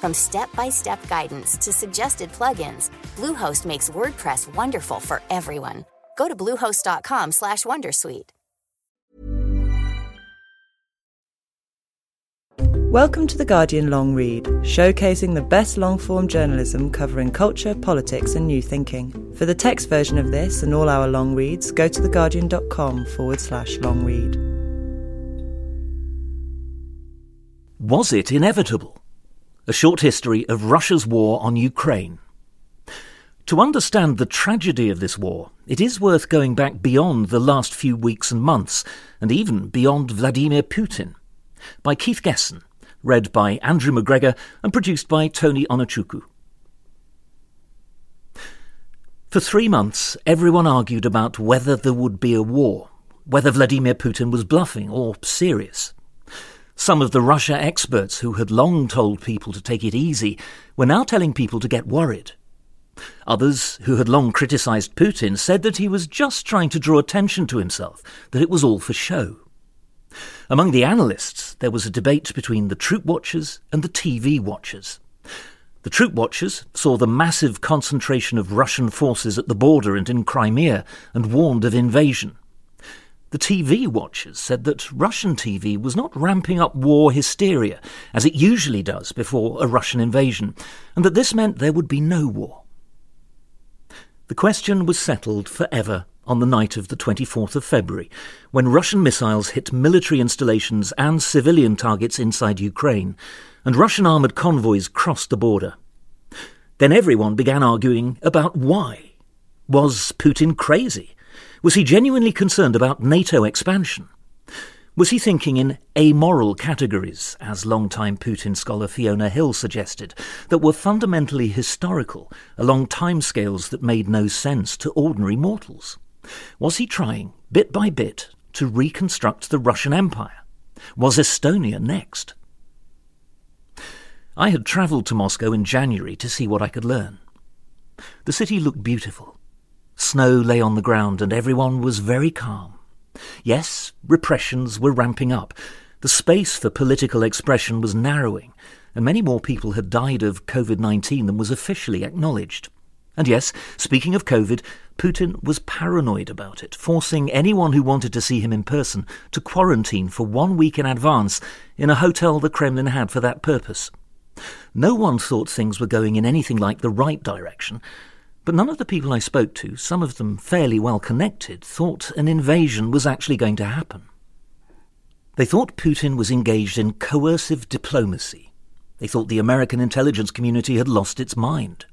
From step-by-step guidance to suggested plugins, Bluehost makes WordPress wonderful for everyone. Go to bluehost.com/wondersuite. Welcome to The Guardian Long Read, showcasing the best long form journalism covering culture, politics, and new thinking. For the text version of this and all our long reads, go to theguardian.com forward slash long read. Was it inevitable? A short history of Russia's war on Ukraine. To understand the tragedy of this war, it is worth going back beyond the last few weeks and months, and even beyond Vladimir Putin. By Keith Gessen, read by Andrew McGregor and produced by Tony Onuchukwu. For three months, everyone argued about whether there would be a war, whether Vladimir Putin was bluffing or serious. Some of the Russia experts who had long told people to take it easy were now telling people to get worried. Others, who had long criticised Putin, said that he was just trying to draw attention to himself, that it was all for show. Among the analysts, there was a debate between the troop watchers and the TV watchers. The troop watchers saw the massive concentration of Russian forces at the border and in Crimea and warned of invasion. The TV watchers said that Russian TV was not ramping up war hysteria, as it usually does before a Russian invasion, and that this meant there would be no war. The question was settled forever on the night of the 24th of February, when Russian missiles hit military installations and civilian targets inside Ukraine, and Russian armoured convoys crossed the border. Then everyone began arguing about why. Was Putin crazy? Was he genuinely concerned about NATO expansion? Was he thinking in amoral categories, as long-time Putin scholar Fiona Hill suggested, that were fundamentally historical, along timescales that made no sense to ordinary mortals? Was he trying, bit by bit, to reconstruct the Russian Empire? Was Estonia next? I had travelled to Moscow in January to see what I could learn. The city looked beautiful. Snow lay on the ground and everyone was very calm. Yes, repressions were ramping up. The space for political expression was narrowing, and many more people had died of COVID 19 than was officially acknowledged. And yes, speaking of COVID, Putin was paranoid about it, forcing anyone who wanted to see him in person to quarantine for one week in advance in a hotel the Kremlin had for that purpose. No one thought things were going in anything like the right direction, but none of the people I spoke to, some of them fairly well connected, thought an invasion was actually going to happen. They thought Putin was engaged in coercive diplomacy. They thought the American intelligence community had lost its mind.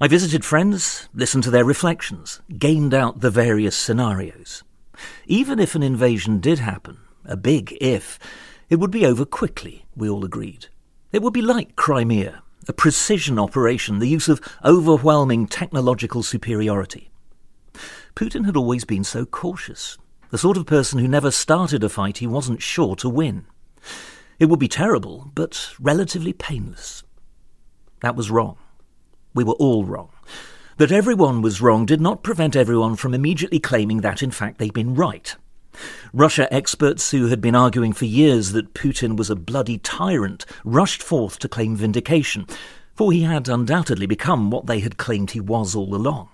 I visited friends, listened to their reflections, gained out the various scenarios. Even if an invasion did happen, a big if, it would be over quickly, we all agreed. It would be like Crimea, a precision operation, the use of overwhelming technological superiority. Putin had always been so cautious, the sort of person who never started a fight he wasn't sure to win. It would be terrible, but relatively painless. That was wrong. We were all wrong. That everyone was wrong did not prevent everyone from immediately claiming that, in fact, they'd been right. Russia experts who had been arguing for years that Putin was a bloody tyrant rushed forth to claim vindication, for he had undoubtedly become what they had claimed he was all along.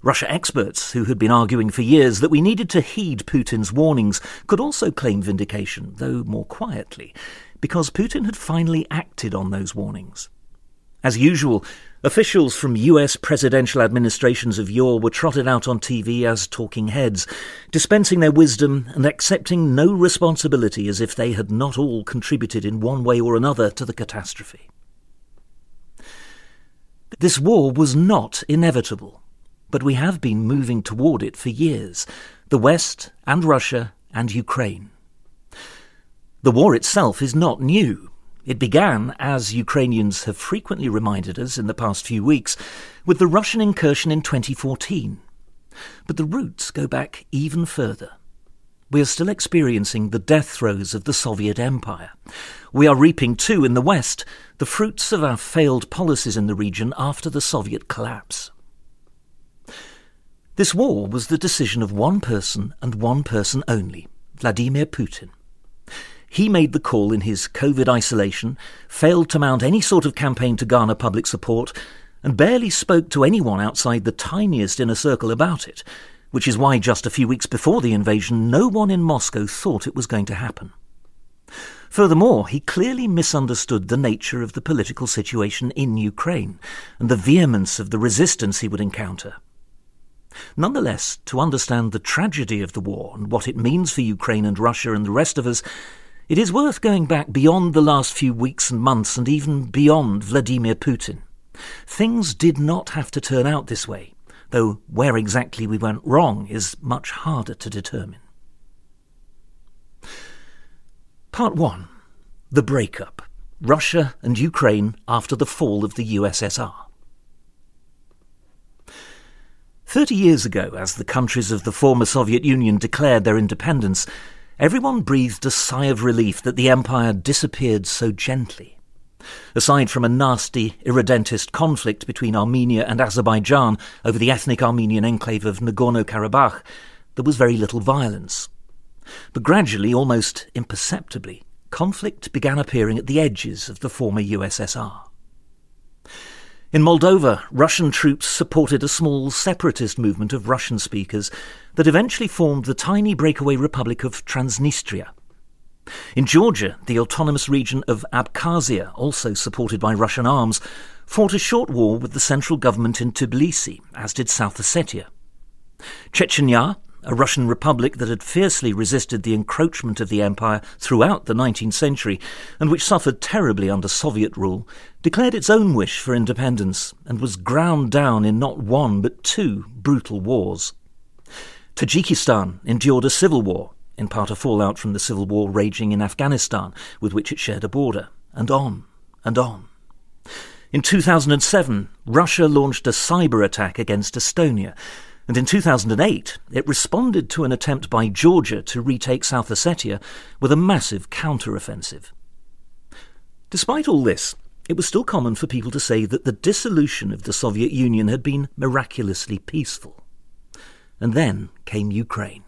Russia experts who had been arguing for years that we needed to heed Putin's warnings could also claim vindication, though more quietly, because Putin had finally acted on those warnings. As usual, officials from US presidential administrations of yore were trotted out on TV as talking heads, dispensing their wisdom and accepting no responsibility as if they had not all contributed in one way or another to the catastrophe. This war was not inevitable, but we have been moving toward it for years the West and Russia and Ukraine. The war itself is not new. It began, as Ukrainians have frequently reminded us in the past few weeks, with the Russian incursion in 2014. But the roots go back even further. We are still experiencing the death throes of the Soviet Empire. We are reaping, too, in the West, the fruits of our failed policies in the region after the Soviet collapse. This war was the decision of one person and one person only Vladimir Putin. He made the call in his COVID isolation, failed to mount any sort of campaign to garner public support, and barely spoke to anyone outside the tiniest inner circle about it, which is why just a few weeks before the invasion no one in Moscow thought it was going to happen. Furthermore, he clearly misunderstood the nature of the political situation in Ukraine and the vehemence of the resistance he would encounter. Nonetheless, to understand the tragedy of the war and what it means for Ukraine and Russia and the rest of us, it is worth going back beyond the last few weeks and months and even beyond Vladimir Putin. Things did not have to turn out this way, though where exactly we went wrong is much harder to determine. Part 1 The Breakup Russia and Ukraine after the fall of the USSR. Thirty years ago, as the countries of the former Soviet Union declared their independence, Everyone breathed a sigh of relief that the empire disappeared so gently. Aside from a nasty, irredentist conflict between Armenia and Azerbaijan over the ethnic Armenian enclave of Nagorno Karabakh, there was very little violence. But gradually, almost imperceptibly, conflict began appearing at the edges of the former USSR. In Moldova, Russian troops supported a small separatist movement of Russian speakers that eventually formed the tiny breakaway republic of Transnistria. In Georgia, the autonomous region of Abkhazia, also supported by Russian arms, fought a short war with the central government in Tbilisi, as did South Ossetia. Chechnya, a Russian republic that had fiercely resisted the encroachment of the empire throughout the 19th century and which suffered terribly under Soviet rule, declared its own wish for independence and was ground down in not one but two brutal wars. Tajikistan endured a civil war, in part a fallout from the civil war raging in Afghanistan, with which it shared a border, and on and on. In 2007, Russia launched a cyber attack against Estonia, and in 2008, it responded to an attempt by Georgia to retake South Ossetia with a massive counter-offensive. Despite all this, it was still common for people to say that the dissolution of the Soviet Union had been miraculously peaceful. And then came Ukraine.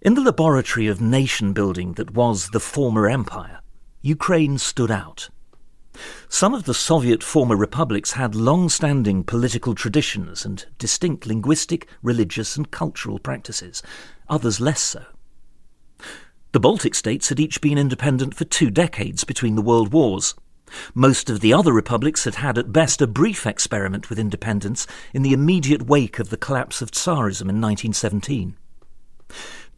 In the laboratory of nation building that was the former empire, Ukraine stood out. Some of the Soviet former republics had long-standing political traditions and distinct linguistic, religious and cultural practices, others less so. The Baltic states had each been independent for two decades between the world wars. Most of the other republics had had at best a brief experiment with independence in the immediate wake of the collapse of Tsarism in 1917.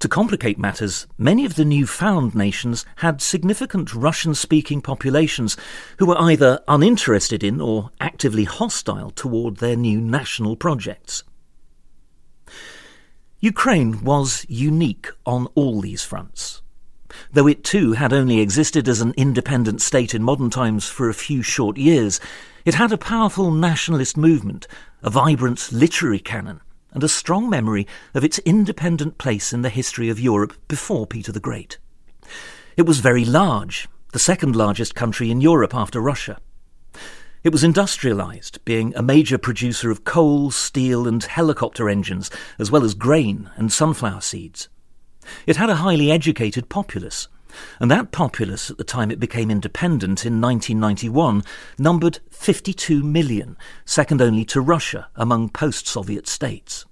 To complicate matters, many of the new found nations had significant Russian speaking populations who were either uninterested in or actively hostile toward their new national projects. Ukraine was unique on all these fronts. Though it too had only existed as an independent state in modern times for a few short years, it had a powerful nationalist movement, a vibrant literary canon, and a strong memory of its independent place in the history of Europe before Peter the Great. It was very large, the second largest country in Europe after Russia. It was industrialized, being a major producer of coal, steel, and helicopter engines, as well as grain and sunflower seeds. It had a highly educated populace, and that populace at the time it became independent in 1991 numbered 52 million, second only to Russia among post-Soviet states.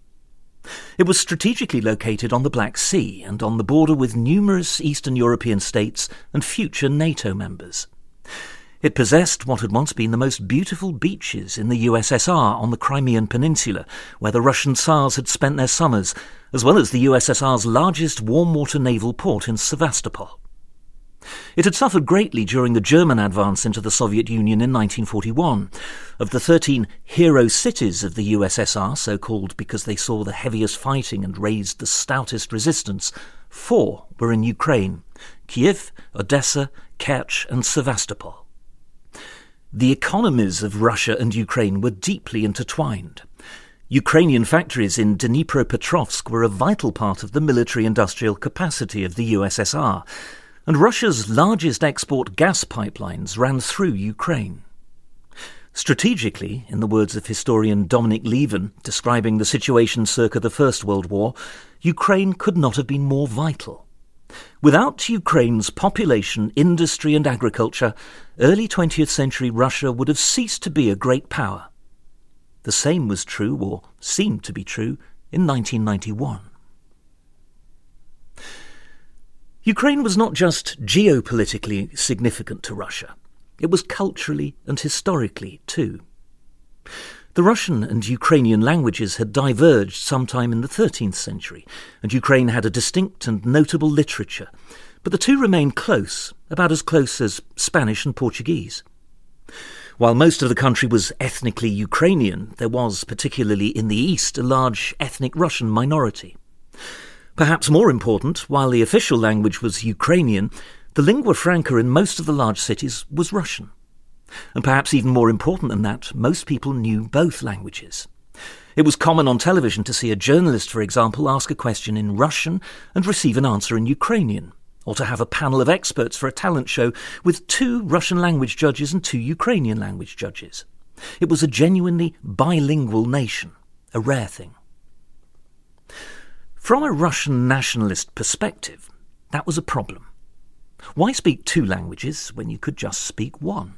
It was strategically located on the Black Sea and on the border with numerous Eastern European states and future NATO members. It possessed what had once been the most beautiful beaches in the USSR on the Crimean Peninsula, where the Russian Tsars had spent their summers, as well as the USSR's largest warm water naval port in Sevastopol. It had suffered greatly during the German advance into the Soviet Union in 1941. Of the 13 hero cities of the USSR, so called because they saw the heaviest fighting and raised the stoutest resistance, four were in Ukraine Kiev, Odessa, Kerch, and Sevastopol. The economies of Russia and Ukraine were deeply intertwined. Ukrainian factories in Dnipropetrovsk were a vital part of the military industrial capacity of the USSR, and Russia's largest export gas pipelines ran through Ukraine. Strategically, in the words of historian Dominic Lieven, describing the situation circa the First World War, Ukraine could not have been more vital. Without Ukraine's population, industry, and agriculture, early 20th century Russia would have ceased to be a great power. The same was true, or seemed to be true, in 1991. Ukraine was not just geopolitically significant to Russia, it was culturally and historically too. The Russian and Ukrainian languages had diverged sometime in the 13th century, and Ukraine had a distinct and notable literature, but the two remained close, about as close as Spanish and Portuguese. While most of the country was ethnically Ukrainian, there was, particularly in the east, a large ethnic Russian minority. Perhaps more important, while the official language was Ukrainian, the lingua franca in most of the large cities was Russian. And perhaps even more important than that, most people knew both languages. It was common on television to see a journalist, for example, ask a question in Russian and receive an answer in Ukrainian, or to have a panel of experts for a talent show with two Russian language judges and two Ukrainian language judges. It was a genuinely bilingual nation, a rare thing. From a Russian nationalist perspective, that was a problem. Why speak two languages when you could just speak one?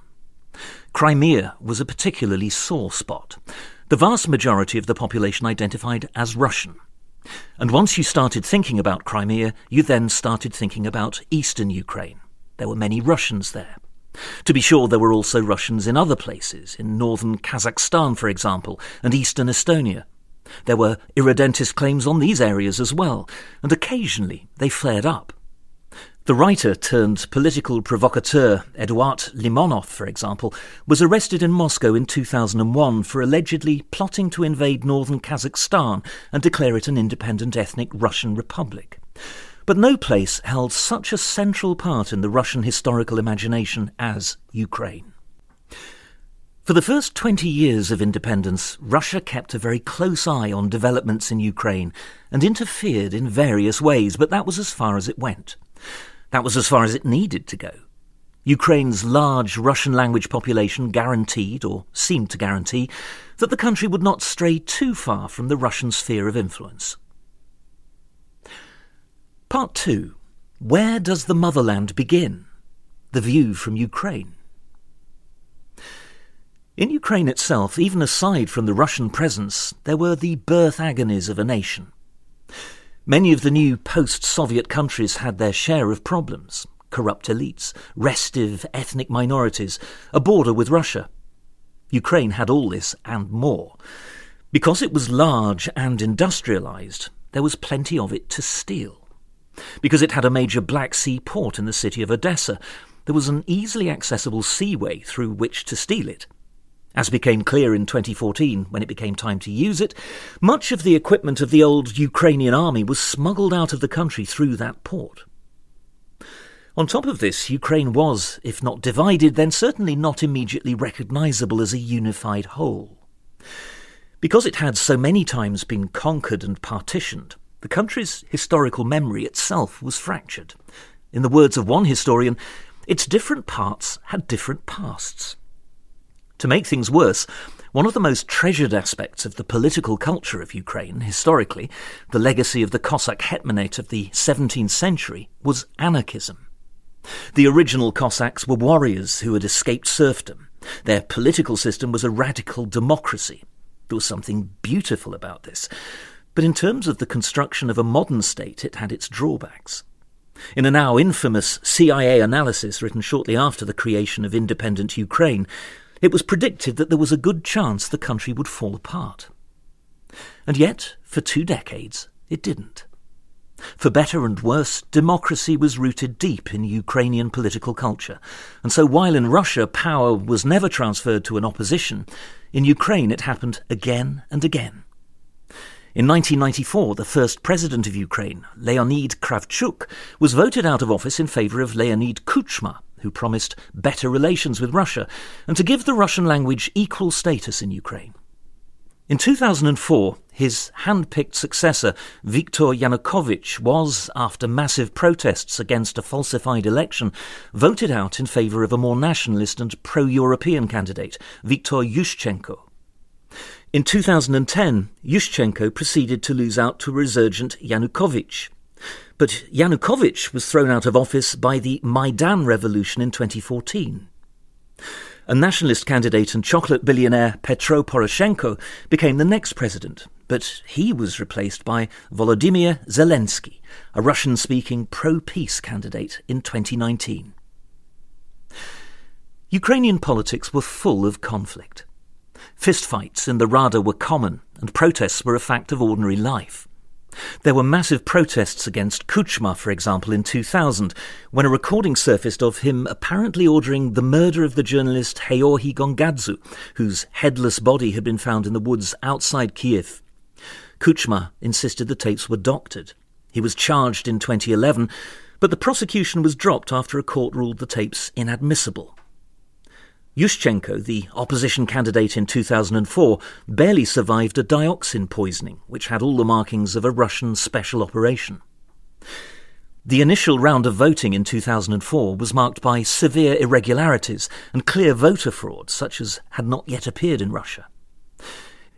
Crimea was a particularly sore spot. The vast majority of the population identified as Russian. And once you started thinking about Crimea, you then started thinking about eastern Ukraine. There were many Russians there. To be sure, there were also Russians in other places, in northern Kazakhstan, for example, and eastern Estonia. There were irredentist claims on these areas as well, and occasionally they flared up. The writer turned political provocateur Eduard Limonov, for example, was arrested in Moscow in 2001 for allegedly plotting to invade northern Kazakhstan and declare it an independent ethnic Russian republic. But no place held such a central part in the Russian historical imagination as Ukraine. For the first 20 years of independence, Russia kept a very close eye on developments in Ukraine and interfered in various ways, but that was as far as it went. That was as far as it needed to go. Ukraine's large Russian language population guaranteed, or seemed to guarantee, that the country would not stray too far from the Russian sphere of influence. Part 2 Where does the motherland begin? The view from Ukraine. In Ukraine itself, even aside from the Russian presence, there were the birth agonies of a nation. Many of the new post Soviet countries had their share of problems corrupt elites, restive ethnic minorities, a border with Russia. Ukraine had all this and more. Because it was large and industrialized, there was plenty of it to steal. Because it had a major Black Sea port in the city of Odessa, there was an easily accessible seaway through which to steal it. As became clear in 2014, when it became time to use it, much of the equipment of the old Ukrainian army was smuggled out of the country through that port. On top of this, Ukraine was, if not divided, then certainly not immediately recognizable as a unified whole. Because it had so many times been conquered and partitioned, the country's historical memory itself was fractured. In the words of one historian, its different parts had different pasts. To make things worse, one of the most treasured aspects of the political culture of Ukraine, historically, the legacy of the Cossack hetmanate of the 17th century, was anarchism. The original Cossacks were warriors who had escaped serfdom. Their political system was a radical democracy. There was something beautiful about this. But in terms of the construction of a modern state, it had its drawbacks. In a now infamous CIA analysis written shortly after the creation of independent Ukraine, it was predicted that there was a good chance the country would fall apart. And yet, for two decades, it didn't. For better and worse, democracy was rooted deep in Ukrainian political culture, and so while in Russia power was never transferred to an opposition, in Ukraine it happened again and again. In 1994, the first president of Ukraine, Leonid Kravchuk, was voted out of office in favour of Leonid Kuchma, who promised better relations with Russia and to give the Russian language equal status in Ukraine. In 2004, his hand-picked successor, Viktor Yanukovych, was, after massive protests against a falsified election, voted out in favour of a more nationalist and pro-European candidate, Viktor Yushchenko. In 2010, Yushchenko proceeded to lose out to resurgent Yanukovych. But Yanukovych was thrown out of office by the Maidan revolution in 2014. A nationalist candidate and chocolate billionaire Petro Poroshenko became the next president, but he was replaced by Volodymyr Zelensky, a Russian speaking pro peace candidate, in 2019. Ukrainian politics were full of conflict. Fistfights in the Rada were common, and protests were a fact of ordinary life. There were massive protests against Kuchma, for example, in 2000, when a recording surfaced of him apparently ordering the murder of the journalist Georgy Gongadze, whose headless body had been found in the woods outside Kiev. Kuchma insisted the tapes were doctored. He was charged in 2011, but the prosecution was dropped after a court ruled the tapes inadmissible. Yushchenko, the opposition candidate in 2004, barely survived a dioxin poisoning, which had all the markings of a Russian special operation. The initial round of voting in 2004 was marked by severe irregularities and clear voter fraud, such as had not yet appeared in Russia.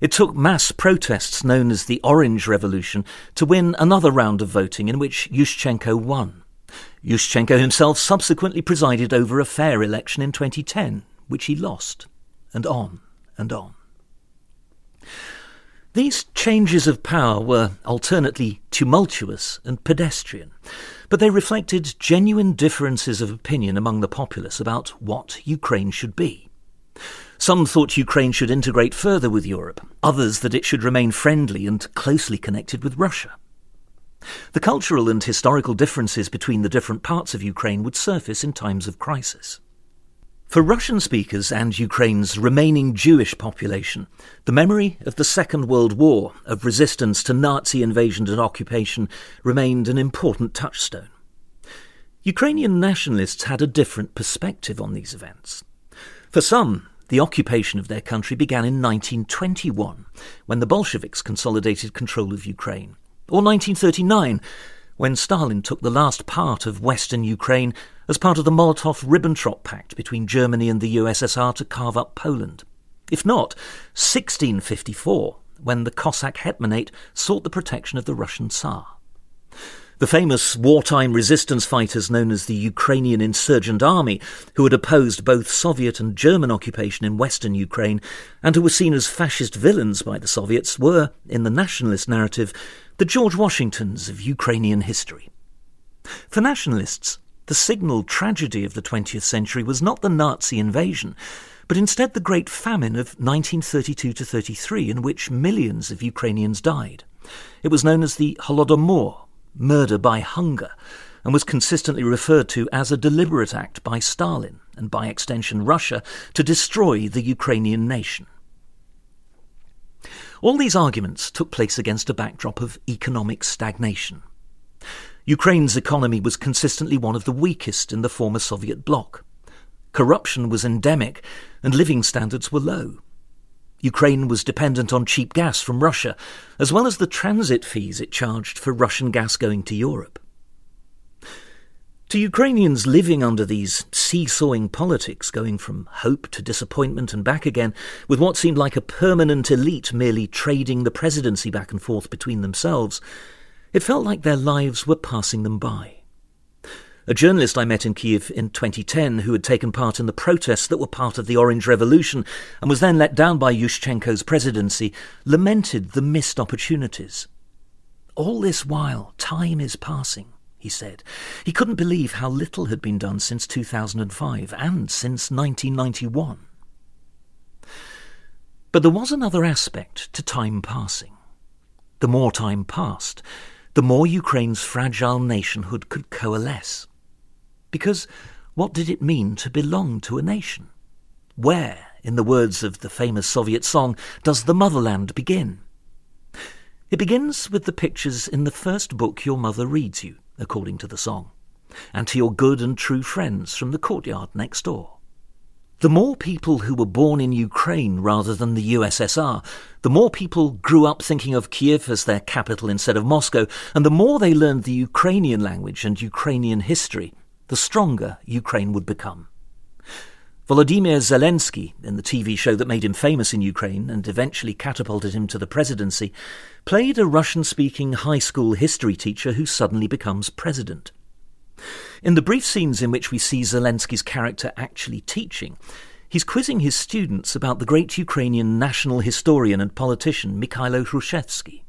It took mass protests known as the Orange Revolution to win another round of voting in which Yushchenko won. Yushchenko himself subsequently presided over a fair election in 2010, which he lost, and on and on. These changes of power were alternately tumultuous and pedestrian, but they reflected genuine differences of opinion among the populace about what Ukraine should be. Some thought Ukraine should integrate further with Europe, others that it should remain friendly and closely connected with Russia. The cultural and historical differences between the different parts of Ukraine would surface in times of crisis. For Russian speakers and Ukraine's remaining Jewish population, the memory of the Second World War, of resistance to Nazi invasion and occupation, remained an important touchstone. Ukrainian nationalists had a different perspective on these events. For some, the occupation of their country began in 1921, when the Bolsheviks consolidated control of Ukraine, or 1939, when Stalin took the last part of western Ukraine as part of the Molotov Ribbentrop Pact between Germany and the USSR to carve up Poland. If not, 1654, when the Cossack Hetmanate sought the protection of the Russian Tsar. The famous wartime resistance fighters known as the Ukrainian Insurgent Army, who had opposed both Soviet and German occupation in western Ukraine, and who were seen as fascist villains by the Soviets, were, in the nationalist narrative, the George Washingtons of Ukrainian history. For nationalists, the signal tragedy of the 20th century was not the Nazi invasion, but instead the Great Famine of 1932 to 33, in which millions of Ukrainians died. It was known as the Holodomor, murder by hunger, and was consistently referred to as a deliberate act by Stalin, and by extension Russia, to destroy the Ukrainian nation. All these arguments took place against a backdrop of economic stagnation. Ukraine's economy was consistently one of the weakest in the former Soviet bloc. Corruption was endemic, and living standards were low. Ukraine was dependent on cheap gas from Russia, as well as the transit fees it charged for Russian gas going to Europe. To Ukrainians living under these seesawing politics, going from hope to disappointment and back again, with what seemed like a permanent elite merely trading the presidency back and forth between themselves, it felt like their lives were passing them by. A journalist I met in Kiev in 2010 who had taken part in the protests that were part of the Orange Revolution and was then let down by Yushchenko's presidency lamented the missed opportunities. All this while, time is passing, he said. He couldn't believe how little had been done since 2005 and since 1991. But there was another aspect to time passing. The more time passed, the more Ukraine's fragile nationhood could coalesce. Because what did it mean to belong to a nation? Where, in the words of the famous Soviet song, does the motherland begin? It begins with the pictures in the first book your mother reads you, according to the song, and to your good and true friends from the courtyard next door. The more people who were born in Ukraine rather than the USSR, the more people grew up thinking of Kiev as their capital instead of Moscow, and the more they learned the Ukrainian language and Ukrainian history, the stronger Ukraine would become. Volodymyr Zelensky, in the TV show that made him famous in Ukraine and eventually catapulted him to the presidency, played a Russian speaking high school history teacher who suddenly becomes president. In the brief scenes in which we see Zelensky's character actually teaching, he's quizzing his students about the great Ukrainian national historian and politician Mikhailo Hrushevsky.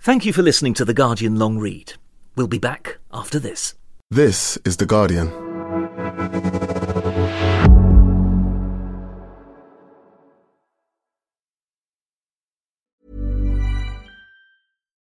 Thank you for listening to The Guardian Long Read. We'll be back after this. This is The Guardian.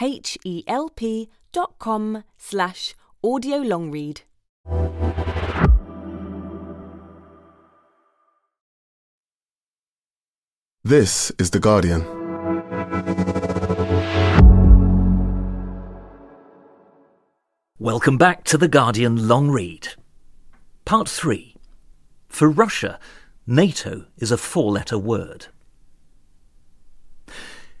H-E-L-P dot com slash audiolongread. This is The Guardian. Welcome back to The Guardian Long Read. Part 3. For Russia, NATO is a four letter word.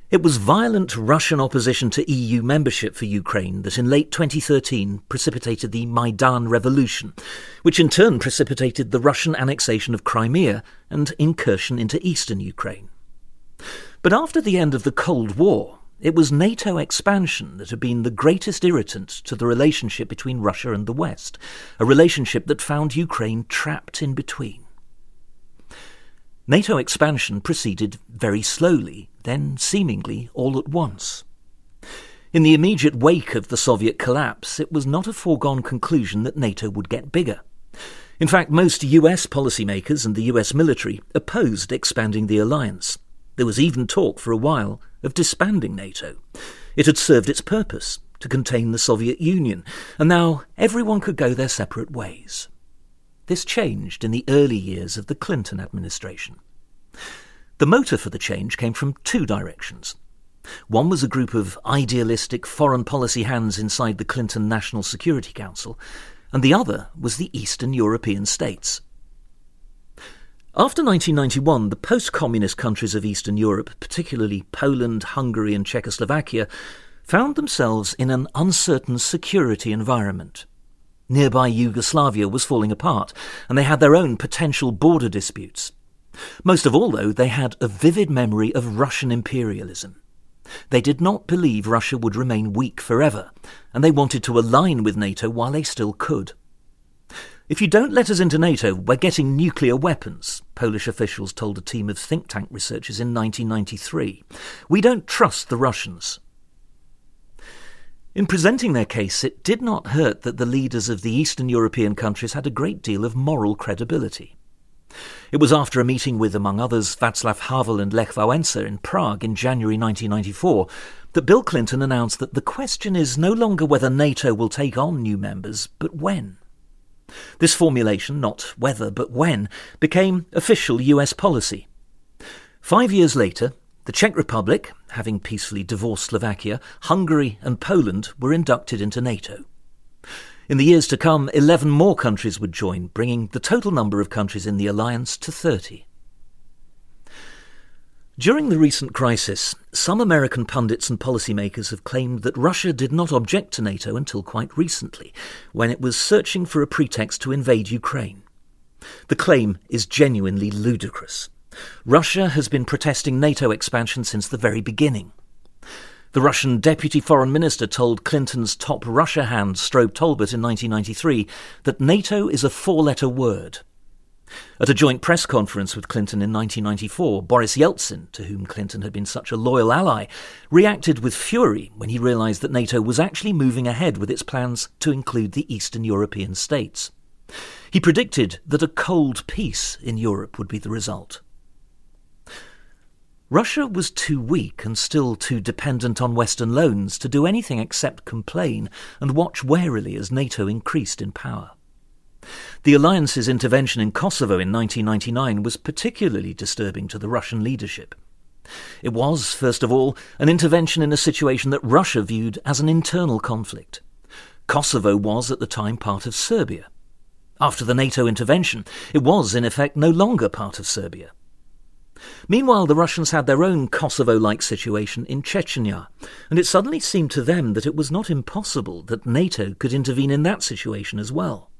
It was violent Russian opposition to EU membership for Ukraine that in late 2013 precipitated the Maidan Revolution, which in turn precipitated the Russian annexation of Crimea and incursion into eastern Ukraine. But after the end of the Cold War, it was NATO expansion that had been the greatest irritant to the relationship between Russia and the West, a relationship that found Ukraine trapped in between. NATO expansion proceeded very slowly, then seemingly all at once. In the immediate wake of the Soviet collapse, it was not a foregone conclusion that NATO would get bigger. In fact, most US policymakers and the US military opposed expanding the alliance. There was even talk for a while of disbanding NATO. It had served its purpose to contain the Soviet Union, and now everyone could go their separate ways. This changed in the early years of the Clinton administration. The motor for the change came from two directions. One was a group of idealistic foreign policy hands inside the Clinton National Security Council, and the other was the Eastern European states. After 1991, the post communist countries of Eastern Europe, particularly Poland, Hungary, and Czechoslovakia, found themselves in an uncertain security environment. Nearby Yugoslavia was falling apart, and they had their own potential border disputes. Most of all, though, they had a vivid memory of Russian imperialism. They did not believe Russia would remain weak forever, and they wanted to align with NATO while they still could. If you don't let us into NATO, we're getting nuclear weapons, Polish officials told a team of think tank researchers in 1993. We don't trust the Russians. In presenting their case, it did not hurt that the leaders of the Eastern European countries had a great deal of moral credibility. It was after a meeting with, among others, Václav Havel and Lech Wałęsa in Prague in January 1994 that Bill Clinton announced that the question is no longer whether NATO will take on new members, but when. This formulation, not whether but when, became official US policy. Five years later, the Czech Republic, having peacefully divorced Slovakia, Hungary, and Poland were inducted into NATO. In the years to come, 11 more countries would join, bringing the total number of countries in the alliance to 30. During the recent crisis, some American pundits and policymakers have claimed that Russia did not object to NATO until quite recently, when it was searching for a pretext to invade Ukraine. The claim is genuinely ludicrous. Russia has been protesting NATO expansion since the very beginning. The Russian deputy foreign minister told Clinton's top Russia hand, Strobe Talbott, in 1993 that NATO is a four letter word. At a joint press conference with Clinton in 1994, Boris Yeltsin, to whom Clinton had been such a loyal ally, reacted with fury when he realized that NATO was actually moving ahead with its plans to include the Eastern European states. He predicted that a cold peace in Europe would be the result. Russia was too weak and still too dependent on Western loans to do anything except complain and watch warily as NATO increased in power. The alliance's intervention in Kosovo in 1999 was particularly disturbing to the Russian leadership. It was, first of all, an intervention in a situation that Russia viewed as an internal conflict. Kosovo was at the time part of Serbia. After the NATO intervention, it was, in effect, no longer part of Serbia. Meanwhile, the Russians had their own Kosovo like situation in Chechnya, and it suddenly seemed to them that it was not impossible that NATO could intervene in that situation as well.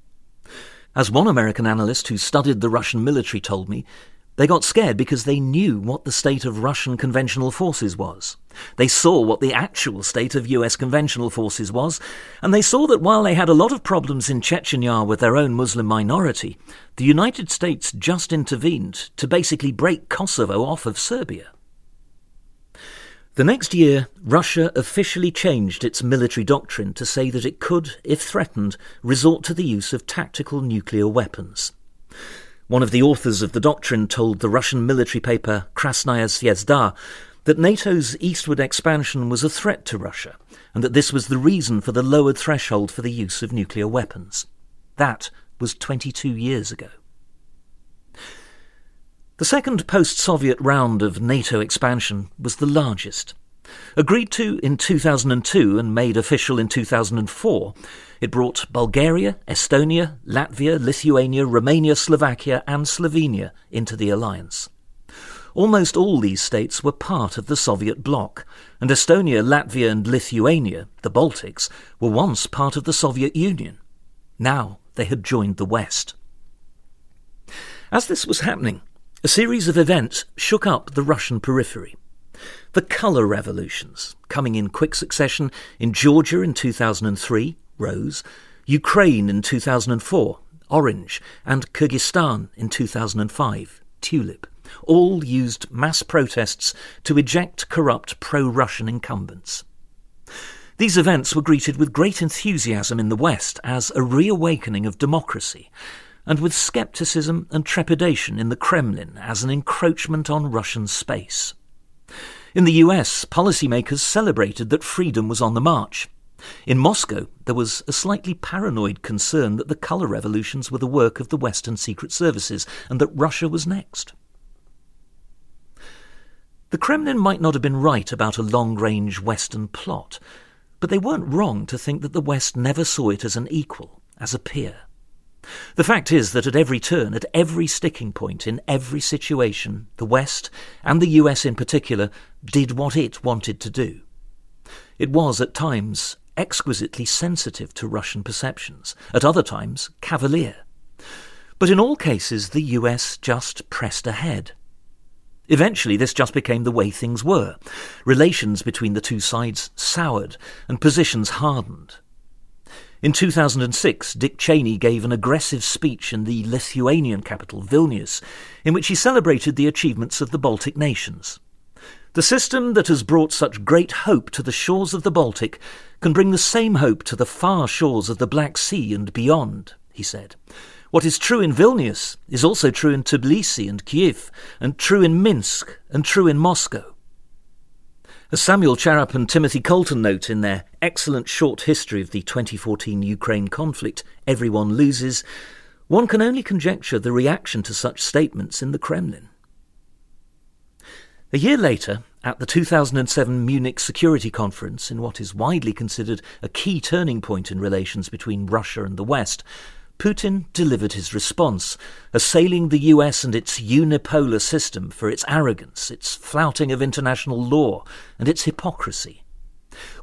As one American analyst who studied the Russian military told me, they got scared because they knew what the state of Russian conventional forces was. They saw what the actual state of US conventional forces was, and they saw that while they had a lot of problems in Chechnya with their own Muslim minority, the United States just intervened to basically break Kosovo off of Serbia. The next year, Russia officially changed its military doctrine to say that it could, if threatened, resort to the use of tactical nuclear weapons. One of the authors of the doctrine told the Russian military paper Krasnaya Zvezda that NATO's eastward expansion was a threat to Russia, and that this was the reason for the lowered threshold for the use of nuclear weapons. That was 22 years ago. The second post Soviet round of NATO expansion was the largest. Agreed to in 2002 and made official in 2004, it brought Bulgaria, Estonia, Latvia, Lithuania, Romania, Slovakia, and Slovenia into the alliance. Almost all these states were part of the Soviet bloc, and Estonia, Latvia, and Lithuania, the Baltics, were once part of the Soviet Union. Now they had joined the West. As this was happening, a series of events shook up the Russian periphery. The colour revolutions, coming in quick succession in Georgia in 2003, rose, Ukraine in 2004, orange, and Kyrgyzstan in 2005, tulip, all used mass protests to eject corrupt pro Russian incumbents. These events were greeted with great enthusiasm in the West as a reawakening of democracy and with scepticism and trepidation in the Kremlin as an encroachment on Russian space. In the US, policymakers celebrated that freedom was on the march. In Moscow, there was a slightly paranoid concern that the colour revolutions were the work of the Western secret services and that Russia was next. The Kremlin might not have been right about a long range Western plot, but they weren't wrong to think that the West never saw it as an equal, as a peer. The fact is that at every turn, at every sticking point, in every situation, the West, and the US in particular, did what it wanted to do. It was, at times, exquisitely sensitive to Russian perceptions, at other times, cavalier. But in all cases, the US just pressed ahead. Eventually, this just became the way things were. Relations between the two sides soured, and positions hardened. In 2006, Dick Cheney gave an aggressive speech in the Lithuanian capital, Vilnius, in which he celebrated the achievements of the Baltic nations. The system that has brought such great hope to the shores of the Baltic can bring the same hope to the far shores of the Black Sea and beyond, he said. What is true in Vilnius is also true in Tbilisi and Kiev, and true in Minsk, and true in Moscow. As Samuel Charap and Timothy Colton note in their excellent short history of the 2014 Ukraine conflict, Everyone Loses, one can only conjecture the reaction to such statements in the Kremlin. A year later, at the 2007 Munich Security Conference, in what is widely considered a key turning point in relations between Russia and the West, Putin delivered his response, assailing the US and its unipolar system for its arrogance, its flouting of international law, and its hypocrisy.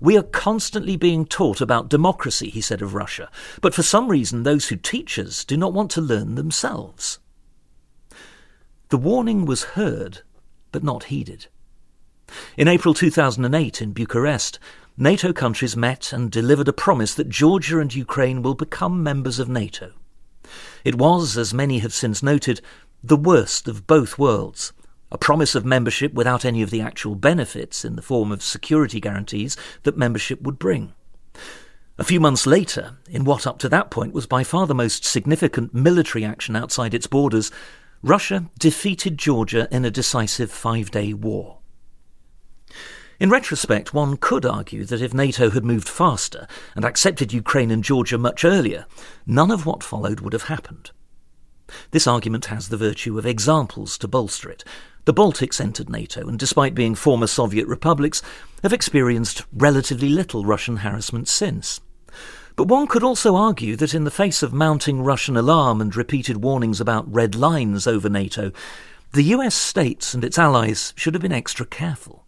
We are constantly being taught about democracy, he said of Russia, but for some reason those who teach us do not want to learn themselves. The warning was heard, but not heeded. In April 2008 in Bucharest, NATO countries met and delivered a promise that Georgia and Ukraine will become members of NATO. It was, as many have since noted, the worst of both worlds. A promise of membership without any of the actual benefits in the form of security guarantees that membership would bring. A few months later, in what up to that point was by far the most significant military action outside its borders, Russia defeated Georgia in a decisive five day war. In retrospect, one could argue that if NATO had moved faster and accepted Ukraine and Georgia much earlier, none of what followed would have happened. This argument has the virtue of examples to bolster it. The Baltics entered NATO, and despite being former Soviet republics, have experienced relatively little Russian harassment since. But one could also argue that in the face of mounting Russian alarm and repeated warnings about red lines over NATO, the US states and its allies should have been extra careful.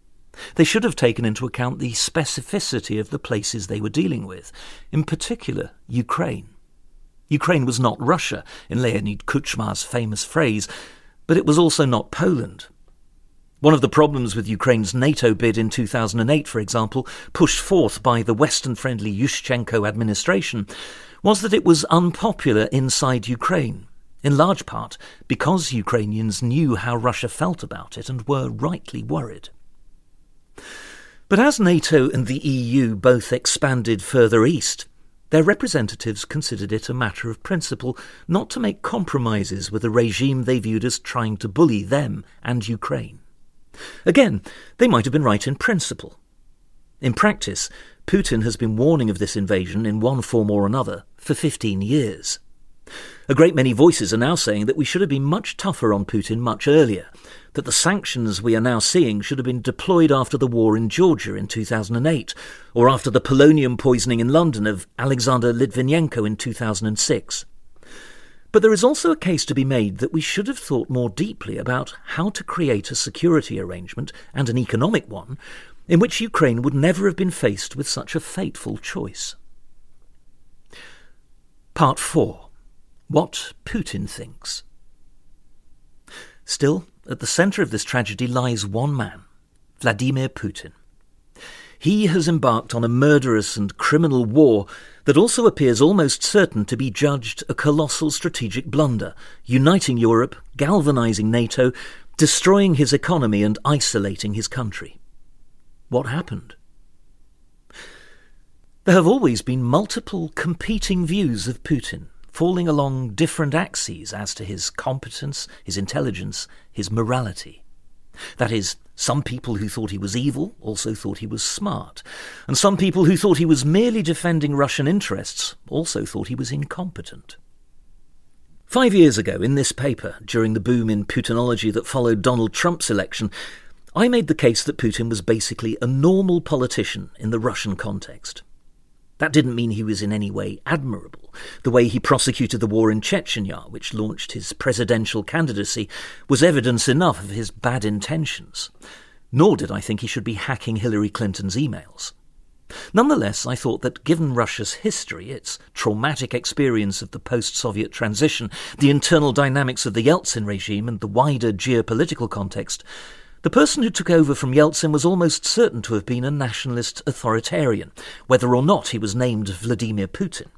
They should have taken into account the specificity of the places they were dealing with, in particular Ukraine. Ukraine was not Russia, in Leonid Kuchma's famous phrase, but it was also not Poland. One of the problems with Ukraine's NATO bid in 2008, for example, pushed forth by the Western friendly Yushchenko administration, was that it was unpopular inside Ukraine, in large part because Ukrainians knew how Russia felt about it and were rightly worried. But as NATO and the EU both expanded further east, their representatives considered it a matter of principle not to make compromises with a regime they viewed as trying to bully them and Ukraine. Again, they might have been right in principle. In practice, Putin has been warning of this invasion in one form or another for 15 years. A great many voices are now saying that we should have been much tougher on Putin much earlier, that the sanctions we are now seeing should have been deployed after the war in Georgia in 2008, or after the polonium poisoning in London of Alexander Litvinenko in 2006. But there is also a case to be made that we should have thought more deeply about how to create a security arrangement, and an economic one, in which Ukraine would never have been faced with such a fateful choice. Part 4 what Putin thinks. Still, at the centre of this tragedy lies one man, Vladimir Putin. He has embarked on a murderous and criminal war that also appears almost certain to be judged a colossal strategic blunder, uniting Europe, galvanizing NATO, destroying his economy, and isolating his country. What happened? There have always been multiple competing views of Putin falling along different axes as to his competence, his intelligence, his morality. That is, some people who thought he was evil also thought he was smart, and some people who thought he was merely defending Russian interests also thought he was incompetent. Five years ago, in this paper, during the boom in Putinology that followed Donald Trump's election, I made the case that Putin was basically a normal politician in the Russian context. That didn't mean he was in any way admirable. The way he prosecuted the war in Chechnya, which launched his presidential candidacy, was evidence enough of his bad intentions. Nor did I think he should be hacking Hillary Clinton's emails. Nonetheless, I thought that given Russia's history, its traumatic experience of the post Soviet transition, the internal dynamics of the Yeltsin regime, and the wider geopolitical context, the person who took over from Yeltsin was almost certain to have been a nationalist authoritarian, whether or not he was named Vladimir Putin.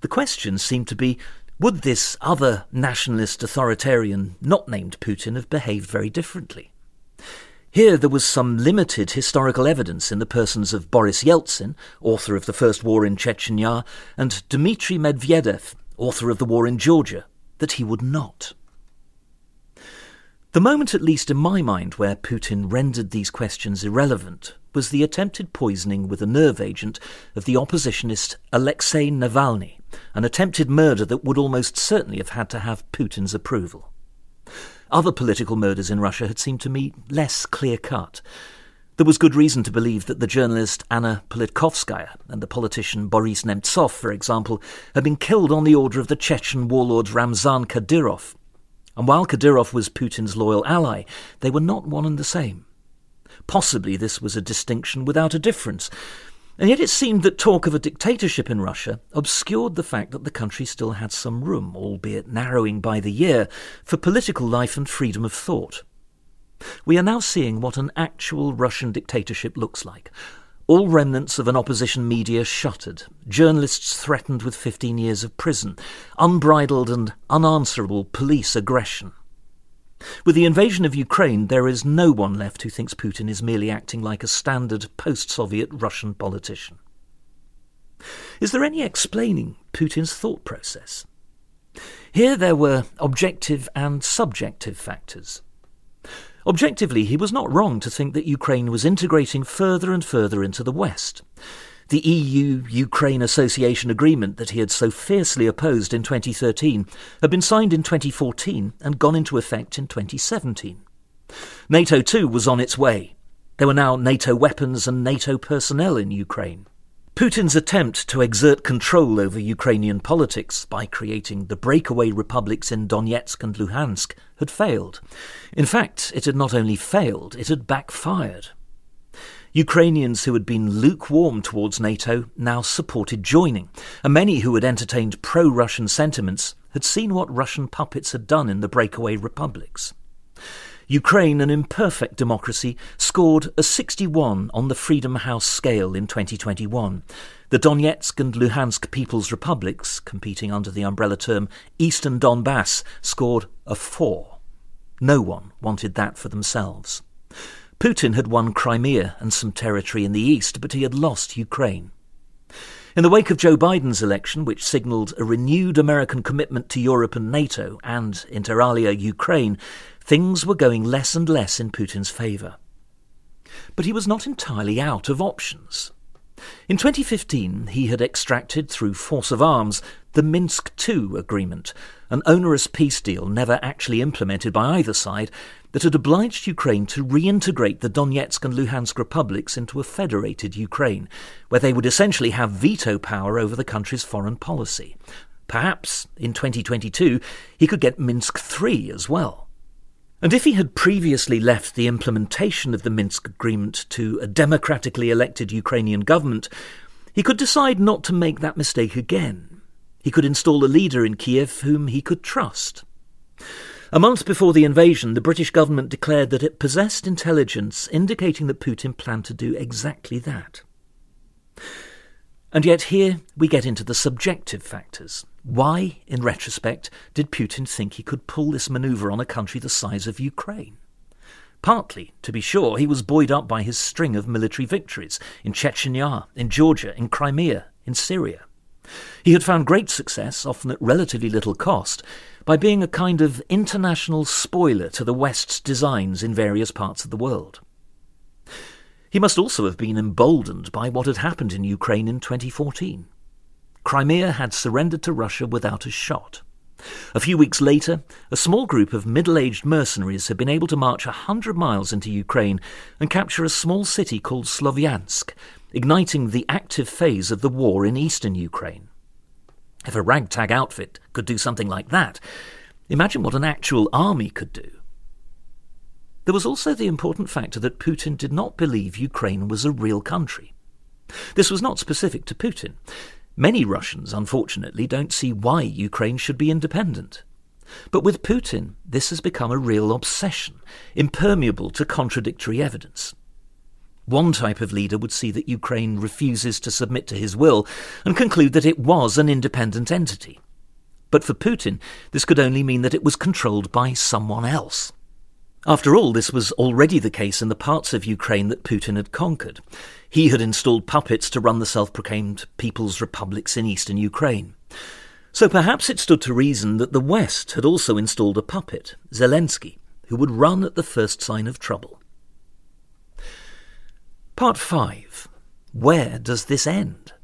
The question seemed to be would this other nationalist authoritarian, not named Putin, have behaved very differently? Here there was some limited historical evidence in the persons of Boris Yeltsin, author of the First War in Chechnya, and Dmitry Medvedev, author of the war in Georgia, that he would not. The moment, at least in my mind, where Putin rendered these questions irrelevant was the attempted poisoning with a nerve agent of the oppositionist Alexei Navalny, an attempted murder that would almost certainly have had to have Putin's approval. Other political murders in Russia had seemed to me less clear cut. There was good reason to believe that the journalist Anna Politkovskaya and the politician Boris Nemtsov, for example, had been killed on the order of the Chechen warlord Ramzan Kadyrov, and while Kadyrov was Putin's loyal ally, they were not one and the same. Possibly this was a distinction without a difference, and yet it seemed that talk of a dictatorship in Russia obscured the fact that the country still had some room, albeit narrowing by the year, for political life and freedom of thought. We are now seeing what an actual Russian dictatorship looks like all remnants of an opposition media shuttered, journalists threatened with 15 years of prison, unbridled and unanswerable police aggression. With the invasion of Ukraine, there is no one left who thinks Putin is merely acting like a standard post Soviet Russian politician. Is there any explaining Putin's thought process? Here there were objective and subjective factors. Objectively, he was not wrong to think that Ukraine was integrating further and further into the West. The EU Ukraine Association Agreement that he had so fiercely opposed in 2013 had been signed in 2014 and gone into effect in 2017. NATO too was on its way. There were now NATO weapons and NATO personnel in Ukraine. Putin's attempt to exert control over Ukrainian politics by creating the breakaway republics in Donetsk and Luhansk had failed. In fact, it had not only failed, it had backfired. Ukrainians who had been lukewarm towards NATO now supported joining, and many who had entertained pro Russian sentiments had seen what Russian puppets had done in the breakaway republics. Ukraine, an imperfect democracy, scored a 61 on the Freedom House scale in 2021. The Donetsk and Luhansk People's Republics, competing under the umbrella term Eastern Donbass, scored a 4. No one wanted that for themselves. Putin had won Crimea and some territory in the east, but he had lost Ukraine. In the wake of Joe Biden's election, which signalled a renewed American commitment to Europe and NATO, and, inter alia, Ukraine, things were going less and less in Putin's favour. But he was not entirely out of options. In 2015, he had extracted through force of arms the Minsk II agreement, an onerous peace deal never actually implemented by either side that had obliged Ukraine to reintegrate the Donetsk and Luhansk republics into a federated Ukraine, where they would essentially have veto power over the country's foreign policy. Perhaps, in 2022, he could get Minsk III as well. And if he had previously left the implementation of the Minsk Agreement to a democratically elected Ukrainian government, he could decide not to make that mistake again. He could install a leader in Kiev whom he could trust. A month before the invasion, the British government declared that it possessed intelligence indicating that Putin planned to do exactly that. And yet here we get into the subjective factors. Why, in retrospect, did Putin think he could pull this manoeuvre on a country the size of Ukraine? Partly, to be sure, he was buoyed up by his string of military victories in Chechnya, in Georgia, in Crimea, in Syria. He had found great success, often at relatively little cost, by being a kind of international spoiler to the West's designs in various parts of the world. He must also have been emboldened by what had happened in Ukraine in 2014. Crimea had surrendered to Russia without a shot. A few weeks later, a small group of middle aged mercenaries had been able to march a hundred miles into Ukraine and capture a small city called Slovyansk, igniting the active phase of the war in eastern Ukraine. If a ragtag outfit could do something like that, imagine what an actual army could do. There was also the important factor that Putin did not believe Ukraine was a real country. This was not specific to Putin. Many Russians, unfortunately, don't see why Ukraine should be independent. But with Putin, this has become a real obsession, impermeable to contradictory evidence. One type of leader would see that Ukraine refuses to submit to his will and conclude that it was an independent entity. But for Putin, this could only mean that it was controlled by someone else. After all, this was already the case in the parts of Ukraine that Putin had conquered. He had installed puppets to run the self proclaimed People's Republics in eastern Ukraine. So perhaps it stood to reason that the West had also installed a puppet, Zelensky, who would run at the first sign of trouble. Part 5 Where does this end?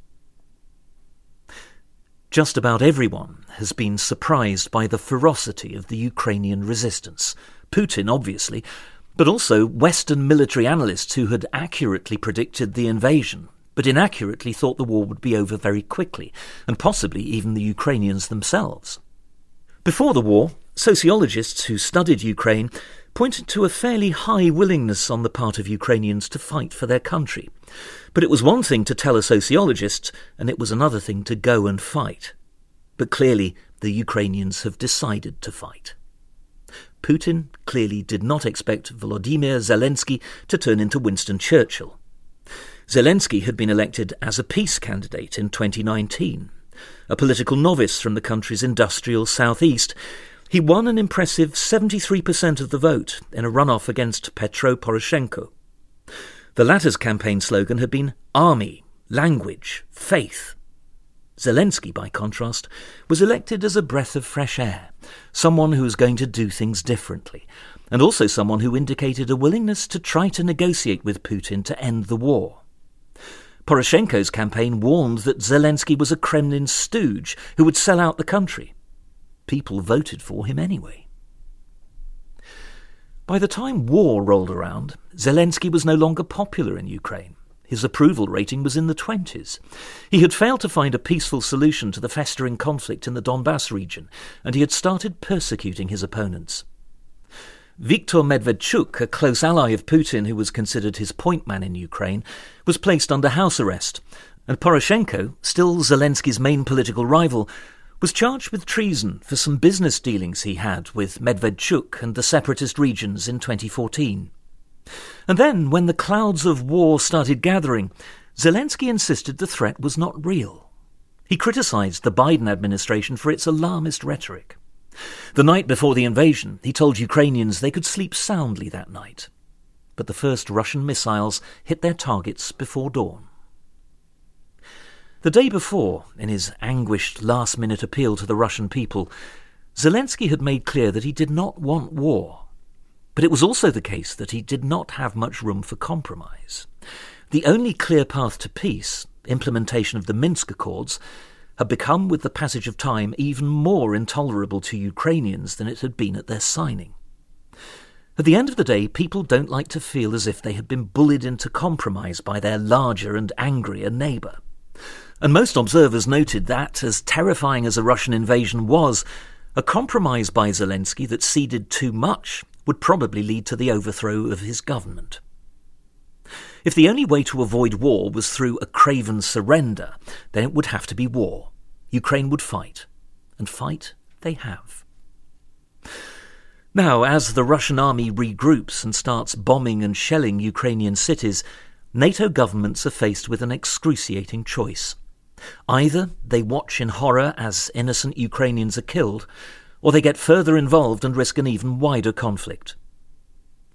Just about everyone has been surprised by the ferocity of the Ukrainian resistance. Putin, obviously, but also Western military analysts who had accurately predicted the invasion, but inaccurately thought the war would be over very quickly, and possibly even the Ukrainians themselves. Before the war, sociologists who studied Ukraine pointed to a fairly high willingness on the part of Ukrainians to fight for their country. But it was one thing to tell a sociologist, and it was another thing to go and fight. But clearly, the Ukrainians have decided to fight. Putin clearly did not expect Volodymyr Zelensky to turn into Winston Churchill. Zelensky had been elected as a peace candidate in 2019. A political novice from the country's industrial southeast, he won an impressive 73% of the vote in a runoff against Petro Poroshenko. The latter's campaign slogan had been Army, Language, Faith. Zelensky, by contrast, was elected as a breath of fresh air, someone who was going to do things differently, and also someone who indicated a willingness to try to negotiate with Putin to end the war. Poroshenko's campaign warned that Zelensky was a Kremlin stooge who would sell out the country people voted for him anyway. By the time war rolled around, Zelensky was no longer popular in Ukraine. His approval rating was in the 20s. He had failed to find a peaceful solution to the festering conflict in the Donbass region, and he had started persecuting his opponents. Viktor Medvedchuk, a close ally of Putin who was considered his point man in Ukraine, was placed under house arrest, and Poroshenko, still Zelensky's main political rival, was charged with treason for some business dealings he had with Medvedchuk and the separatist regions in 2014. And then, when the clouds of war started gathering, Zelensky insisted the threat was not real. He criticized the Biden administration for its alarmist rhetoric. The night before the invasion, he told Ukrainians they could sleep soundly that night. But the first Russian missiles hit their targets before dawn. The day before, in his anguished last minute appeal to the Russian people, Zelensky had made clear that he did not want war. But it was also the case that he did not have much room for compromise. The only clear path to peace, implementation of the Minsk Accords, had become, with the passage of time, even more intolerable to Ukrainians than it had been at their signing. At the end of the day, people don't like to feel as if they had been bullied into compromise by their larger and angrier neighbour. And most observers noted that, as terrifying as a Russian invasion was, a compromise by Zelensky that ceded too much would probably lead to the overthrow of his government. If the only way to avoid war was through a craven surrender, then it would have to be war. Ukraine would fight, and fight they have. Now, as the Russian army regroups and starts bombing and shelling Ukrainian cities, NATO governments are faced with an excruciating choice. Either they watch in horror as innocent Ukrainians are killed, or they get further involved and risk an even wider conflict.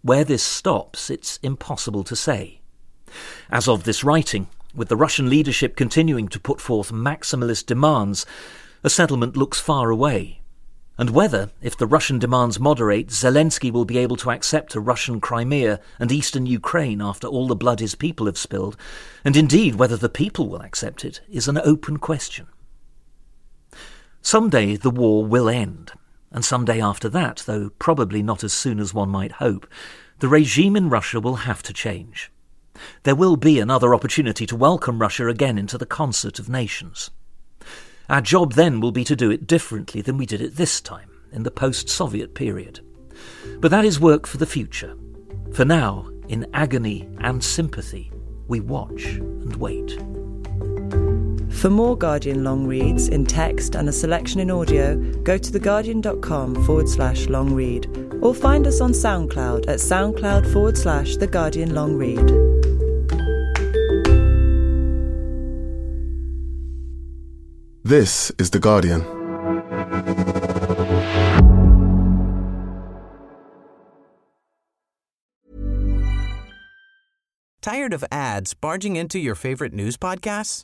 Where this stops, it's impossible to say. As of this writing, with the Russian leadership continuing to put forth maximalist demands, a settlement looks far away and whether, if the Russian demands moderate, Zelensky will be able to accept a Russian Crimea and eastern Ukraine after all the blood his people have spilled, and indeed whether the people will accept it, is an open question. Some day the war will end, and some day after that, though probably not as soon as one might hope, the regime in Russia will have to change. There will be another opportunity to welcome Russia again into the concert of nations. Our job then will be to do it differently than we did it this time, in the post Soviet period. But that is work for the future. For now, in agony and sympathy, we watch and wait. For more Guardian long reads in text and a selection in audio, go to theguardian.com forward slash long read or find us on SoundCloud at soundcloud forward slash The Guardian Long Read. This is The Guardian. Tired of ads barging into your favorite news podcasts?